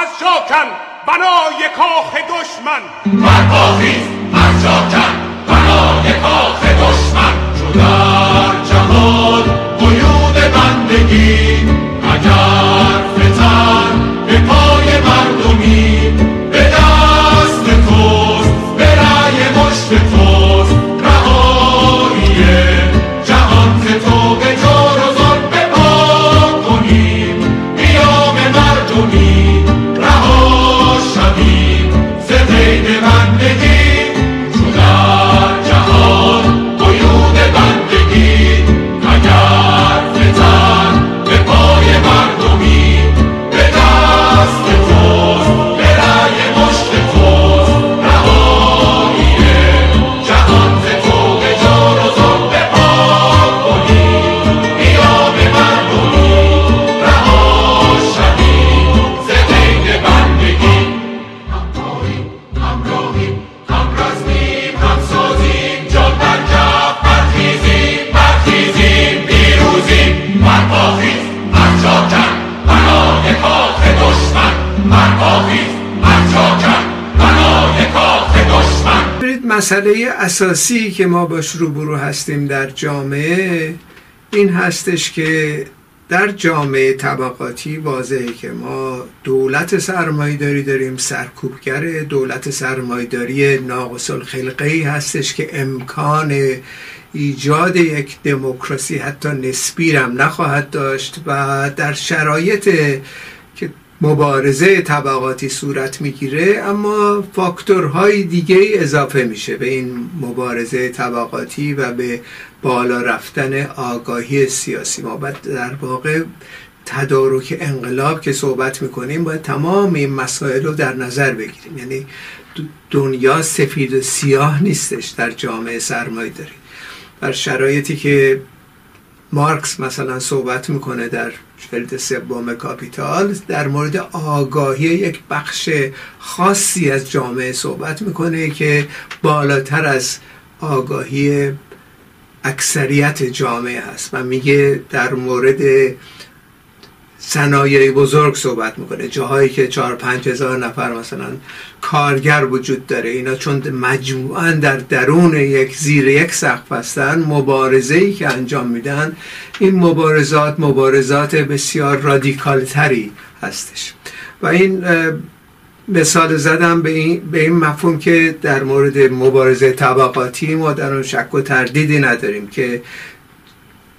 از جاکن بنای کاخ دشمن. برپاخیز از مسئله اساسی که ما باش روبرو هستیم در جامعه این هستش که در جامعه طبقاتی واضحه که ما دولت سرمایداری داریم سرکوبگر دولت سرمایداری ناقص الخلقه ای هستش که امکان ایجاد یک دموکراسی حتی نسبی هم نخواهد داشت و در شرایط مبارزه طبقاتی صورت می‌گیره اما فاکتورهای دیگه اضافه میشه به این مبارزه طبقاتی و به بالا رفتن آگاهی سیاسی. ما در واقع تدارک انقلاب که صحبت می‌کنیم باید تمام این مسائل رو در نظر بگیریم. یعنی دنیا سفید و سیاه نیستش در جامعه سرمایه داری. در شرایطی که مارکس مثلا صحبت می‌کنه در جلد سوم کاپیتال در مورد آگاهی یک بخش خاصی از جامعه صحبت می‌کنه که بالاتر از آگاهی اکثریت جامعه هست و میگه در مورد صنایع بزرگ صحبت می‌کنه. جاهایی که چهار پنج هزار نفر مثلا کارگر وجود داره. اینا چون مجموعا در درون یک زیر یک سقف هستن مبارزه ای که انجام میدن این مبارزات مبارزات بسیار رادیکال تری هستش. و این مثال زدم به این, به این مفهوم که در مورد مبارزه طبقاتی ما در اون شک و تردیدی نداریم که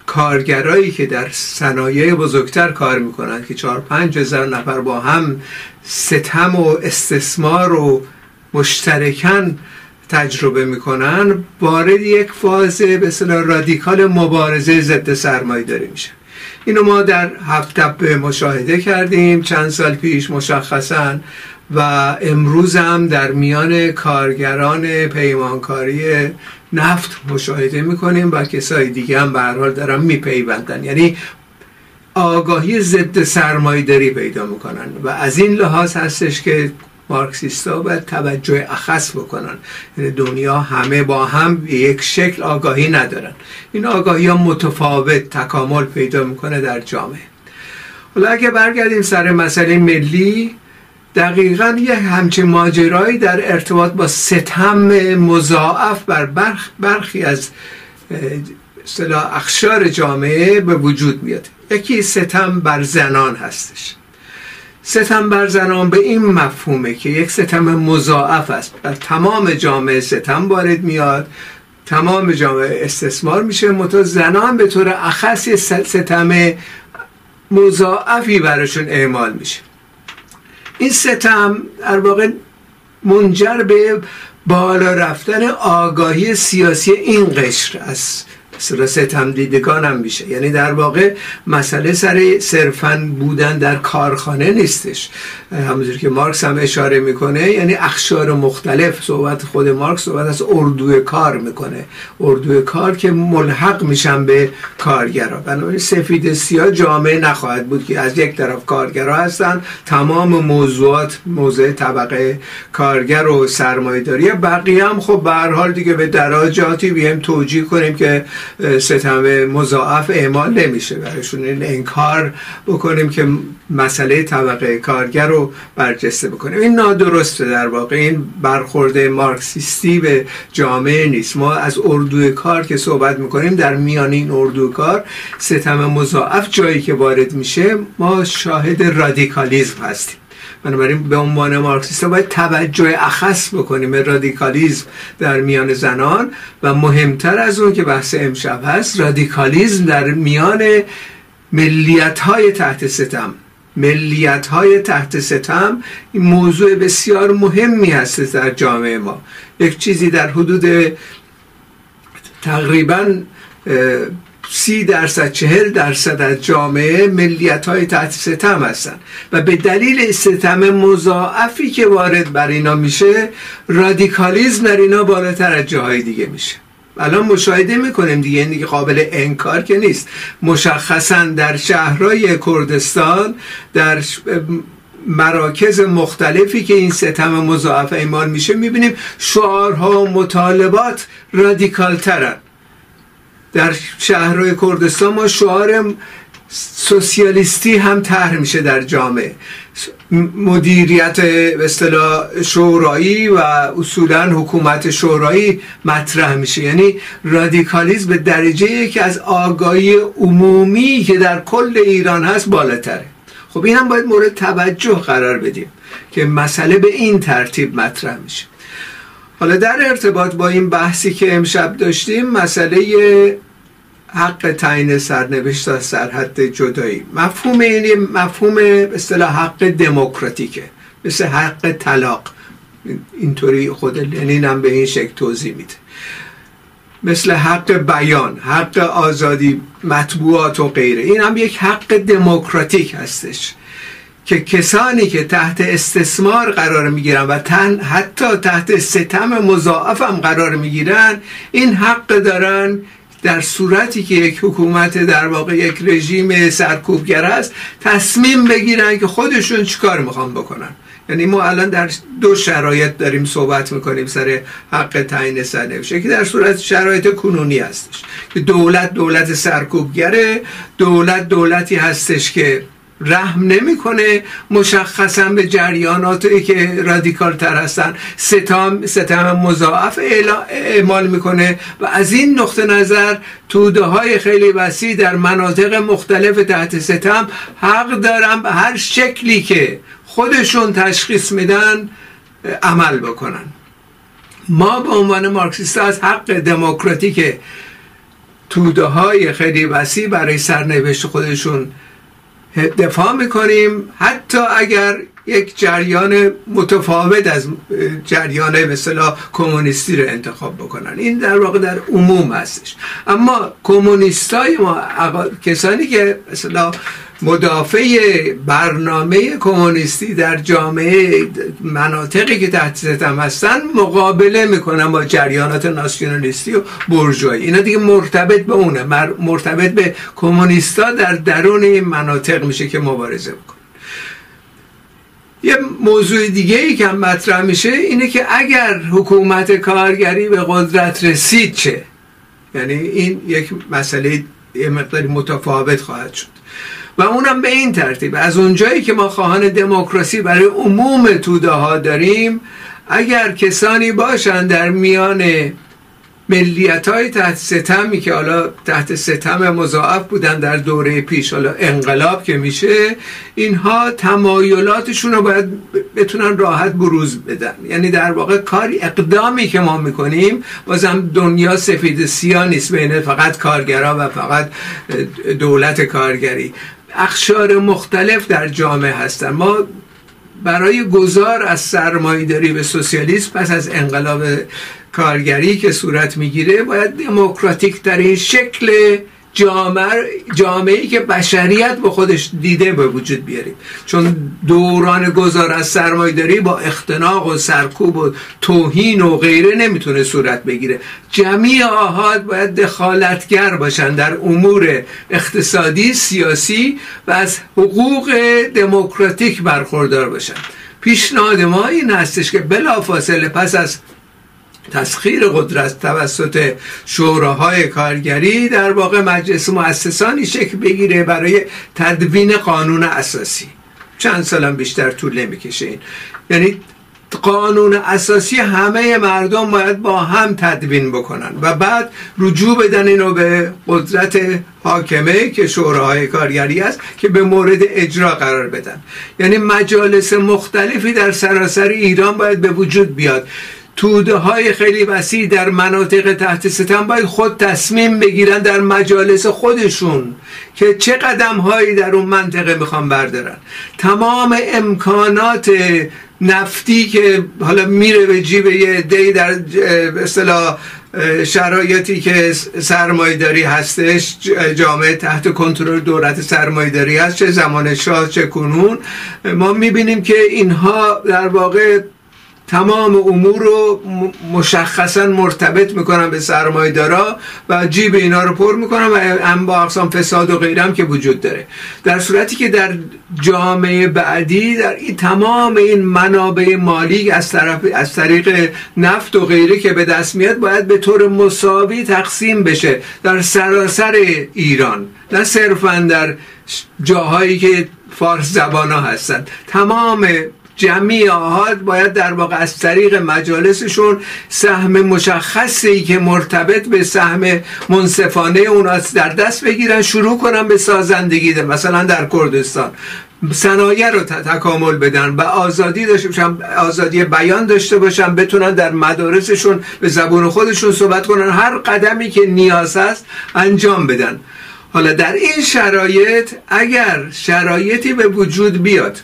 کارگرایی که در صنایع بزرگتر کار می‌کنند که چهار پنج هزار نفر با هم ستم و استثمار و مشترکن تجربه می‌کنن وارد یک فاز به رادیکال مبارزه ضد سرمایه داره میشه اینو ما در هفت مشاهده کردیم چند سال پیش مشخصا و امروز هم در میان کارگران پیمانکاری نفت مشاهده می‌کنیم و کسای دیگه هم به حال دارن میپیوندن. یعنی آگاهی ضد سرمایه داری پیدا می‌کنن و از این لحاظ هستش که مارکسیستا باید توجه اخص بکنن. یعنی دنیا همه با هم یک شکل آگاهی ندارن. این آگاهی ها متفاوت تکامل پیدا می‌کنه در جامعه. حالا اگه برگردیم سر مسئله ملی دقیقا یه همچین ماجرایی در ارتباط با ستم مضاعف بر برخ برخی از اصطلاح اخشار جامعه به وجود میاد. یکی ستم بر زنان هستش. ستم بر زنان به این مفهومه که یک ستم مضاعف است. بر تمام جامعه ستم وارد میاد. تمام جامعه استثمار میشه. متو زنان به طور اخص ستم مضاعفی براشون اعمال میشه. این ستم در واقع منجر به بالا رفتن آگاهی سیاسی این قشر مثلا ستم دیدگان هم میشه. یعنی در واقع مسئله سر صرفا بودن در کارخانه نیستش. همونطور که مارکس هم اشاره می‌کنه یعنی اخشار مختلف صحبت خود مارکس صحبت از اردوی کار می‌کنه. اردوی کار که ملحق میشن به کارگرا. بنابراین سفید سیاه جامعه نخواهد بود که از یک طرف کارگرا هستن تمام موضوعات موضوع طبقه کارگر و سرمایه‌داری. بقیه هم خب به هر حال دیگه به دراجاتی بیایم توجیه کنیم که ستم مضاعف اعمال نمیشه. برایشون این انکار بکنیم که مسئله طبقه کارگر رو برجسته بکنیم. این نادرسته در واقع. این برخورد مارکسیستی به جامعه نیست. ما از اردوی کار که صحبت می‌کنیم در میان این اردوی کار ستم مضاعف جایی که وارد میشه ما شاهد رادیکالیزم هستیم. بنابراین به عنوان مارکسیست باید توجه اخص بکنیم به رادیکالیزم در میان زنان و مهمتر از اون که بحث امشب هست رادیکالیزم در میان ملیت های تحت ستم. ملیت های تحت ستم این موضوع بسیار مهمی هست در جامعه ما. یک چیزی در حدود تقریبا سی درصد چهل درصد از جامعه ملیت های تحت ستم هستن. و به دلیل ستم مضاعفی که وارد بر اینا میشه رادیکالیزم در اینا بالاتر از جاهای دیگه میشه. الان مشاهده می‌کنیم دیگه این دیگه قابل انکار که نیست. مشخصا در شهرهای کردستان در مراکز مختلفی که این ستم مضاعف اعمال میشه می‌بینیم شعارها و مطالبات رادیکال ترن در شهرهای کردستان ما شعار سوسیالیستی هم طرح میشه در جامعه. مدیریت اصطلاح شورایی و اصولا حکومت شورایی مطرح میشه. یعنی رادیکالیزم به درجه که از آگاهی عمومی که در کل ایران هست بالاتره. خب این هم باید مورد توجه قرار بدیم که مسئله به این ترتیب مطرح میشه. حالا در ارتباط با این بحثی که امشب داشتیم مسئله حق تعیین سرنوشت از سرحد جدایی. مفهوم این مفهوم اصطلاح حق دموکراتیکه. مثل حق طلاق. اینطوری خود لنین هم به این شکل توضیح میده. مثل حق بیان حق آزادی مطبوعات و غیره. این هم یک حق دموکراتیک هستش. که کسانی که تحت استثمار قرار می‌گیرن و تن حتی تحت ستم مضاعف هم قرار می‌گیرن این حق دارن در صورتی که یک حکومت در واقع یک رژیم سرکوبگر است تصمیم بگیرن که خودشون چیکار می‌خوان بکنن. یعنی ما الان در دو شرایط داریم صحبت می‌کنیم سر حق تعیین سرنوشت. که در صورت شرایط کنونی هستش. که دولت دولت سرکوبگره دولت دولتی هستش که رحم نمی‌کنه مشخصا به جریاناتی که رادیکال تر هستن. ستم ستم مضاعف اعمال می‌کنه و از این نقطه نظر توده های خیلی وسیع در مناطق مختلف تحت ستم حق دارن به هر شکلی که خودشون تشخیص میدن عمل بکنن. ما به عنوان مارکسیست از حق دموکراتیک توده های خیلی وسیع برای سرنوشت خودشون دفاع می‌کنیم. حتی اگر یک جریان متفاوت از جریان مثلا کمونیستی رو انتخاب بکنن. این در واقع در عموم هستش. اما کمونیستای ما کسانی که مثلا مدافع برنامه کمونیستی در جامعه مناطقی که تحت ستم هستن مقابله می‌کنن با جریانات ناسیونالیستی و برجوهایی اینا دیگه مرتبط به اونه. مرتبط به کمونیستا در درون این مناطق میشه که مبارزه بکنن یه موضوع دیگه ای که مطرح میشه اینه که اگر حکومت کارگری به قدرت رسید چه؟ یعنی این یک مسئله یه مقداری متفاوت خواهد شد. و اونم به این ترتیب از اونجایی که ما خواهان دموکراسی برای عموم توده ها داریم اگر کسانی باشن در میان ملیت های تحت ستمی که حالا تحت ستم مضاعف بودن در دوره پیش حالا انقلاب که میشه اینها تمایلاتشون رو باید بتونن راحت بروز بدن. یعنی در واقع کاری اقدامی که ما می‌کنیم بازم دنیا سفید سیاه نیست بین فقط کارگرا و فقط دولت کارگری. اخشار مختلف در جامعه هستن. ما برای گذار از سرمایهداری به سوسیالیسم پس از انقلاب کارگری که صورت می‌گیره باید دموکراتیک ترین شکل جامعه ای که بشریت به خودش دیده به وجود بیاریم. چون دوران گذار از سرمایداری با اختناق و سرکوب و توهین و غیره نمی‌تونه صورت بگیره. جمعی آهاد باید دخالتگر باشن در امور اقتصادی سیاسی و از حقوق دموکراتیک برخوردار باشن. پیشنهاد ما این هستش که بلافاصله پس از تسخیر قدرت توسط شوراهای کارگری در واقع مجلس مؤسسانی شکل بگیره برای تدوین قانون اساسی. چند سالم بیشتر طول نمی‌کشه این. یعنی قانون اساسی همه مردم باید با هم تدوین بکنن و بعد رجوع بدن اینو به قدرت حاکمه که شوراهای کارگری است که به مورد اجرا قرار بدن. یعنی مجالس مختلفی در سراسر ایران باید به وجود بیاد. توده های خیلی وسیع در مناطق تحت ستم باید خود تصمیم بگیرن در مجالس خودشون که چه قدم هایی در اون منطقه می‌خوان بردارن. تمام امکانات نفتی که حالا میره به جیب یه دی در اصطلاح شرایطی که سرمایداری هستش جامعه تحت کنترل دولت سرمایداری هست چه زمان شاه چه کنون ما می‌بینیم که اینها در واقع تمام امور رو مشخصا مرتبط می‌کنن به سرمایدارا و جیب اینا رو پر می‌کنن و هم با اقسام فساد و غیرم که وجود داره. در صورتی که در جامعه بعدی در این تمام این منابع مالی از طرف از طریق نفت و غیره که به دست میاد باید به طور مساوی تقسیم بشه در سراسر ایران. نه صرفا در جاهایی که فارس زبان ها هستن تمام جمعی آهاد باید در واقع از طریق مجالسشون سهم مشخصی که مرتبط به سهم منصفانه اونا در دست بگیرن شروع کنن به سازندگی ده. مثلا در کردستان. صنایع رو تکامل بدن و آزادی داشته باشن آزادی بیان داشته باشن بتونن در مدارسشون به زبون خودشون صحبت کنن. هر قدمی که نیاز است انجام بدن. حالا در این شرایط اگر شرایطی به وجود بیاد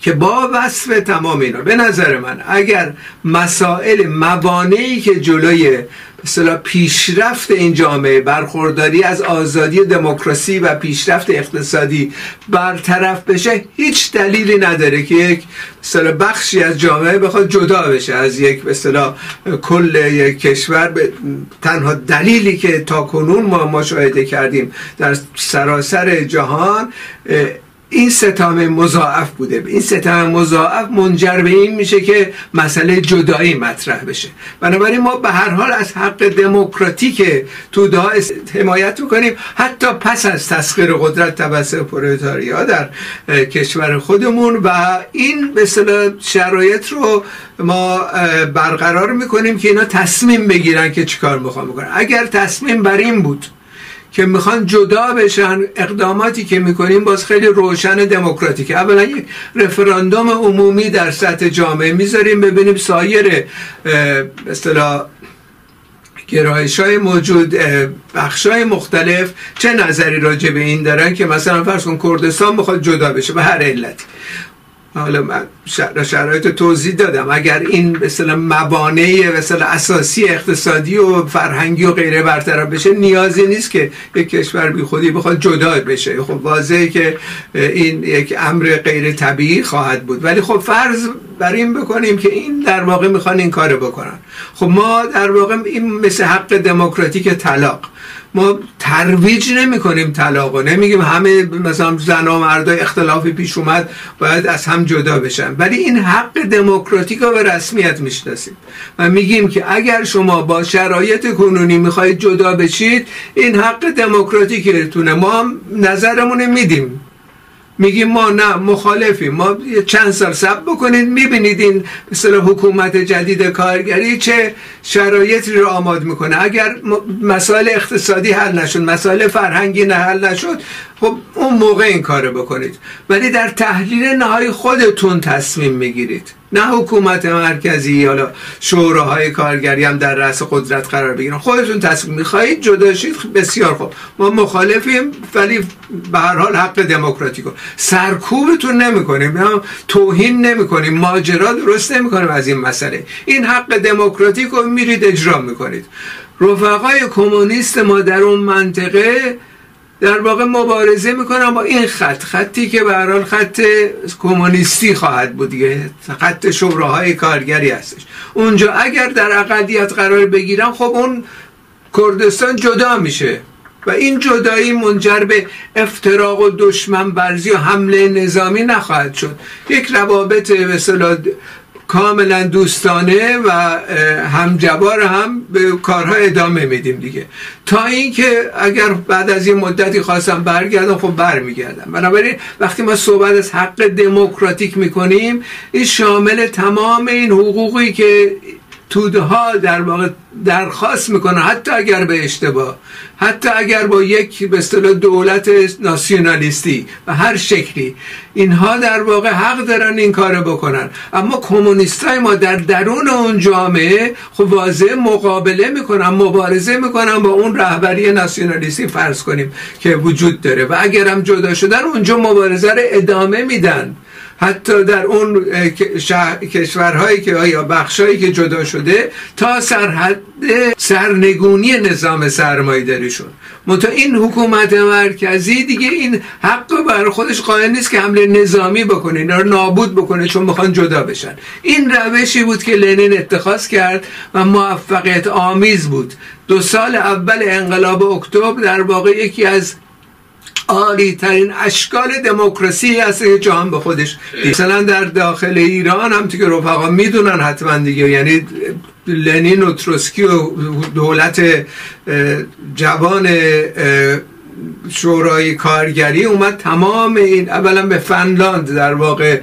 که با وصف تمام اینا. به نظر من اگر مسائل موانعی که جلوی مثلا پیشرفت این جامعه برخورداری از آزادی دموکراسی و پیشرفت اقتصادی برطرف بشه هیچ دلیلی نداره که یک مثلا بخشی از جامعه بخواد جدا بشه از یک مثلا کل یک کشور. به تنها دلیلی که تا کنون ما مشاهده کردیم در سراسر جهان این ستام مضاعف بوده. این ستام مضاعف منجر به این میشه که مسئله جدایی مطرح بشه. بنابراین ما به هر حال از حق دموکراتیک توده ها حمایت می‌کنیم. حتی پس از تسخیر قدرت توسط پرولتاریا در کشور خودمون و این به شرایط رو ما برقرار می‌کنیم که اینا تصمیم بگیرن که چیکار می‌خوان بکنن. اگر تصمیم بر این بود که می‌خوان جدا بشن اقداماتی که می‌کنیم باز خیلی روشن دموکراتیک اولا یک رفراندوم عمومی در سطح جامعه می‌ذاریم ببینیم سایر اصطلاح گرایش های موجود بخش های مختلف چه نظری راجع به این دارن که مثلا فرض کن کردستان بخواد جدا بشه به هر علتی. حالا من شرایط توضیح دادم. اگر این مثلا موانع مثلا اساسی اقتصادی و فرهنگی و غیره برطرف بشه نیازی نیست که یک کشور بی خودی بخواد جدا بشه. خب واضحه که این یک امر غیر طبیعی خواهد بود. ولی خب فرض بر این بکنیم که این در واقع می‌خوان این کار بکنن. خب ما در واقع این مثل حق دموکراتیک طلاق. ما ترویج نمی کنیم طلاق و نمیگیم همه مثلا زن و مرد اختلافی پیش اومد باید از هم جدا بشن. ولی این حق دموکراتیک رو به رسمیت می‌شناسیم. و میگیم که اگر شما با شرایط کنونی می‌خواهید جدا بشید این حق دموکراتیکتونه. ما هم نظرمون میدیم. میگیم ما نه مخالفیم. ما چند سال سب بکنید می‌بینید این مثل حکومت جدید کارگری چه شرایطی رو آماد می‌کنه. اگر مسائل اقتصادی حل نشد مسائل فرهنگی نه حل نشد خب اون موقع این کارو بکنید. ولی در تحلیل نهایی خودتون تصمیم می‌گیرید. نه حکومت مرکزی حالا شوراهای کارگری هم در رأس قدرت قرار بگیرن. خودتون تصمیم می‌خواهید جدا شید. بسیار خوب. ما مخالفیم ولی به هر حال حق دموکراتیکو. سرکوبتون نمی‌کنیم. توهین نمی‌کنیم. ماجرا درست نمی‌کنیم از این مسئله. این حق دموکراتیک رو میرید اجرا می‌کنید. رفقای کمونیست ما در اون منطقه در واقع مبارزه می‌کنم با این خط. خطی که به خط کمونیستی خواهد بود دیگه. خط شوراهای کارگری هستش. اونجا اگر در اقلیت قرار بگیرن خب اون کردستان جدا میشه. و این جدایی منجر به افتراق و دشمن برزی و حمله نظامی نخواهد شد. یک روابط به کاملا دوستانه و همجوار هم به کارها ادامه میدیم دیگه. تا اینکه اگر بعد از یه مدتی خواستم برگردم خب برمیگردم. بنابراین وقتی ما صحبت از حق دموکراتیک می‌کنیم این شامل تمام این حقوقی که توده ها در واقع درخواست می‌کنن حتی اگر به اشتباه حتی اگر با یک به اصطلاح دولت ناسیونالیستی و هر شکلی اینها در واقع حق دارن این کارو بکنن. اما کمونیستای ما در درون اون جامعه خب واضح مقابله می‌کنن مبارزه می‌کنن با اون رهبری ناسیونالیستی فرض کنیم که وجود داره. و اگرم جدا شدن اونجا مبارزه رو ادامه میدن. حتی در اون کشورهایی که یا بخشهایی که جدا شده تا سرحد سرنگونی نظام سرمایه داریشون منتها این حکومت مرکزی دیگه این حق بر خودش قائل نیست که حمله نظامی بکنه اینا رو نابود بکنه چون می‌خوان جدا بشن. این روشی بود که لنین اتخاذ کرد و موفقیت آمیز بود. دو سال اول انقلاب اکتبر در واقع یکی از عالی ترین اشکال دموکراسی هست که جهان به خودش. مثلا در داخل ایران هم که رفقا می‌دونن حتما دیگه. یعنی لنین و تروسکی و دولت جوان شورای کارگری اومد تمام این اولا به فنلاند در واقع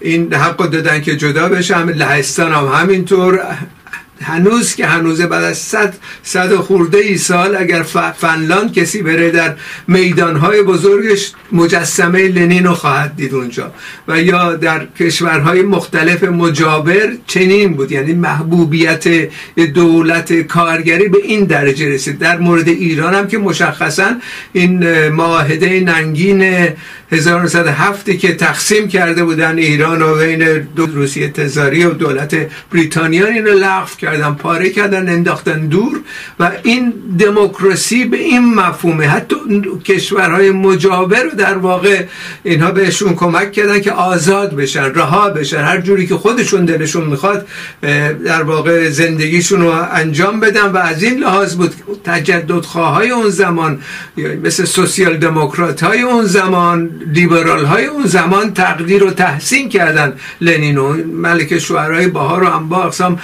این حق دادن که جدا بشن. لهستان هم همینطور. هنوز که هنوزه بعد از صد صد خورده ای سال اگر فنلاند کسی بره در میدانهای بزرگش مجسمه لنین رو خواهد دید اونجا. و یا در کشورهای مختلف مجاور چنین بود. یعنی محبوبیت دولت کارگری به این درجه رسید. در مورد ایران هم که مشخصا این معاهده ننگین 1907 که تقسیم کرده بودن ایران و بین دو روسیه تزاری و دولت بریتانیا اینو لغو کردن پاره کردن انداختن دور و این دموکراسی به این مفهومه. حتی کشورهای مجاور رو در واقع اینها بهشون کمک کردن که آزاد بشن رها بشن. هر جوری که خودشون دلشون می‌خواد در واقع زندگیشون رو انجام بدن و از این لحاظ بود تجددخواه های اون زمان مثل سوسیال دموکرات های اون زمان لیبرال های اون زمان تقدیر و تحسین کردن لنین و ملک شوهرهای بهار و انبا اقسام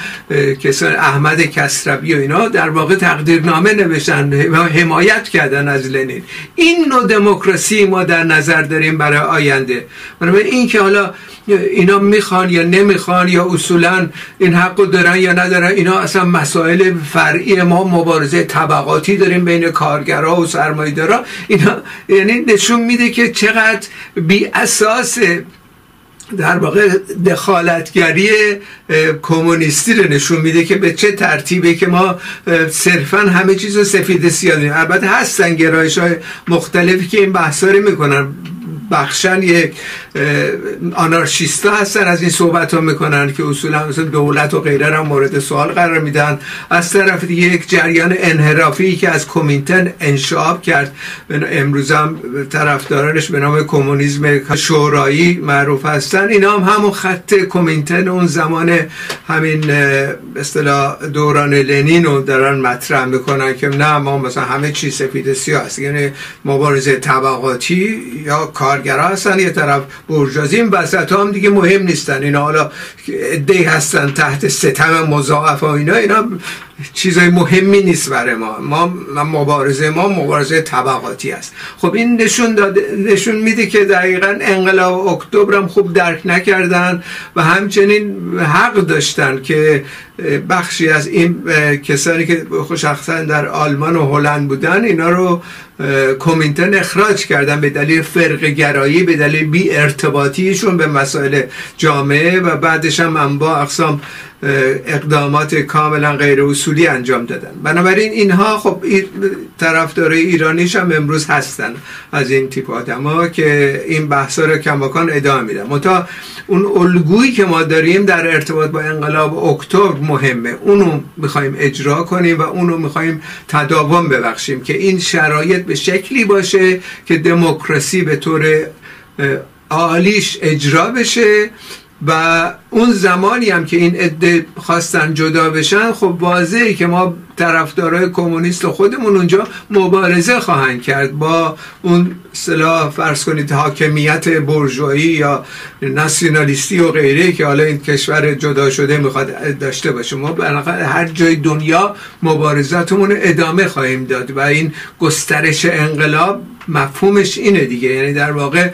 کسان احمد کسروی و اینا در واقع تقدیرنامه نوشتن و حمایت کردن از لنین. این نوع دموکراسی ما در نظر داریم برای آینده. بنابراین این که حالا اینا می‌خوان یا نمی‌خوان یا اصولا این حق دارن یا ندارن اینا اصلا مسائل فرعی ما مبارزه طبقاتی داریم بین کارگرها و سرمایه‌دارا. اینا یعنی نشون میده که چقدر بی اساس در واقع دخالتگری کمونیستی رو نشون میده که به چه ترتیبه که ما صرفا همه چیز رو سفید سیاه البته هستن گرایش های مختلفی که این بحثا رو می‌کنن. بخشن یک آنارشیستا هستن از این صحبت ها می‌کنن که اصولا مثل دولت و غیره هم مورد سوال قرار میدن. از طرف دیگه یک جریان انحرافی که از کومینتن انشاب کرد. امروز هم طرفدارانش به نام کمونیسم شورایی معروف هستن. اینا هم همون خط کومینتن اون زمان همین اصطلاح دوران لنین رو دارن مطرح می‌کنن که نه ما مثلا همه چی سفید سیاه یعنی مبارزه طبقاتی یا کارگرا هستن یه طرف برجازی این وسط هم دیگه مهم نیستن. اینا حالا دی هستن تحت ستم مضاعف و اینا. اینا چیزای مهمی نیست برای ما. ما مبارزه ما مبارزه طبقاتی است خب این نشون داده نشون میده که دقیقا انقلاب اکتبر هم خوب درک نکردن و همچنین حق داشتن که بخشی از این کسانی که خوشخصا در آلمان و هلند بودن اینا رو کومینتن اخراج کردن به دلیل فرق گرایی به دلیل بی ارتباطیشون به مسائل جامعه و بعدش هم انبا اقسام اقدامات کاملا غیر اصولی انجام دادن. بنابراین اینها خب طرفدار ایرانیش هم امروز هستن از این تیپ آدم که این بحثا رو کماکان ادامه میدن. متا اون الگویی که ما داریم در ارتباط با انقلاب اکتبر مهمه. اونو می‌خوایم اجرا کنیم و اونو می‌خوایم تداوم ببخشیم که این شرایط به شکلی باشه که دموکراسی به طور عالیش اجرا بشه و اون زمانی هم که این عده خواستن جدا بشن خب واضحه که ما طرفدارای کمونیست خودمون اونجا مبارزه خواهند کرد با اون اصطلاح فرض کنید حاکمیت برجوایی یا ناسیونالیستی و غیره که حالا این کشور جدا شده می‌خواد داشته باشه. ما بالاخره هر جای دنیا مبارزاتمون ادامه خواهیم داد و این گسترش انقلاب مفهومش اینه دیگه. یعنی در واقع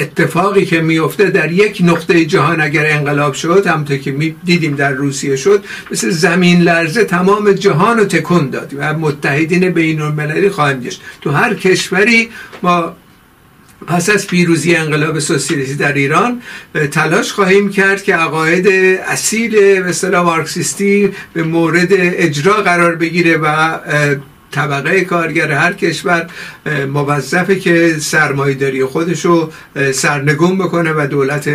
اتفاقی که میفته در یک نقطه جهان اگر انقلاب شد همونطور که می دیدیم در روسیه شد مثل زمین لرزه تمام جهان رو تکون داد و متحدین بین المللی خواهیم گشت. تو هر کشوری ما پس از پیروزی انقلاب سوسیالیستی در ایران تلاش خواهیم کرد که عقاید اصیل مثلا مارکسیستی به مورد اجرا قرار بگیره و طبقه کارگر هر کشور موظفه که سرمایداری خودش رو سرنگون بکنه و دولت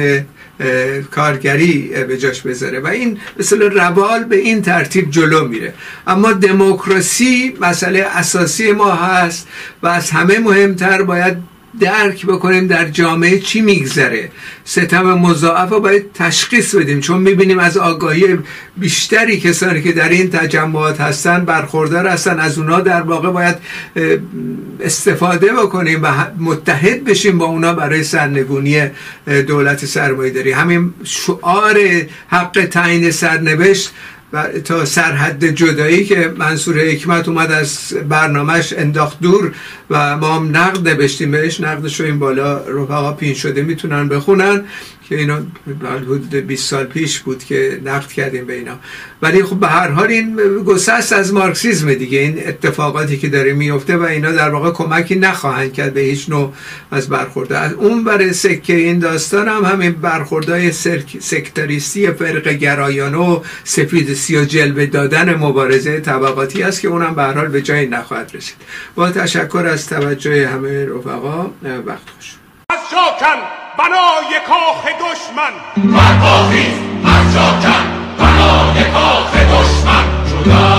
کارگری به جاش بذاره. و این مثل روال به این ترتیب جلو میره. اما دموکراسی مسئله اساسی ما هست و از همه مهمتر باید درک بکنیم در جامعه چی میگذره. ستم مضاعف رو باید تشخیص بدیم چون می‌بینیم از آگاهی بیشتری کسانی که در این تجمعات هستن برخوردار هستن از اونا در واقع باید استفاده بکنیم و متحد بشیم با اونا برای سرنگونی دولت سرمایه داری همین شعار حق تعیین سرنوشت تا سرحد جدایی که منصور حکمت اومد از برنامهش انداخت دور و ما هم نقد نوشتیم بهش نقدش رو این بالا رفقا پین شده می‌تونن بخونن. که اینا حدود 20 سال پیش بود که نقد کردیم به اینا. ولی خب به هر حال این گسست از مارکسیزم دیگه این اتفاقاتی که داره میفته و اینا در واقع کمکی نخواهند کرد به هیچ نوع از برخورده از اون برای سکه این داستان هم همین برخوردهای سکتریستی فرق گرایانه و سفید سی جلوه دادن مبارزه طبقاتی است که اونم به هر حال به جایی نخواهد رسید. با تشکر از توجه همه رفقا وقت خوش. بنای کاخ دشمن. برپاخیز هر جا کن بنای کاخ دشمن. جدا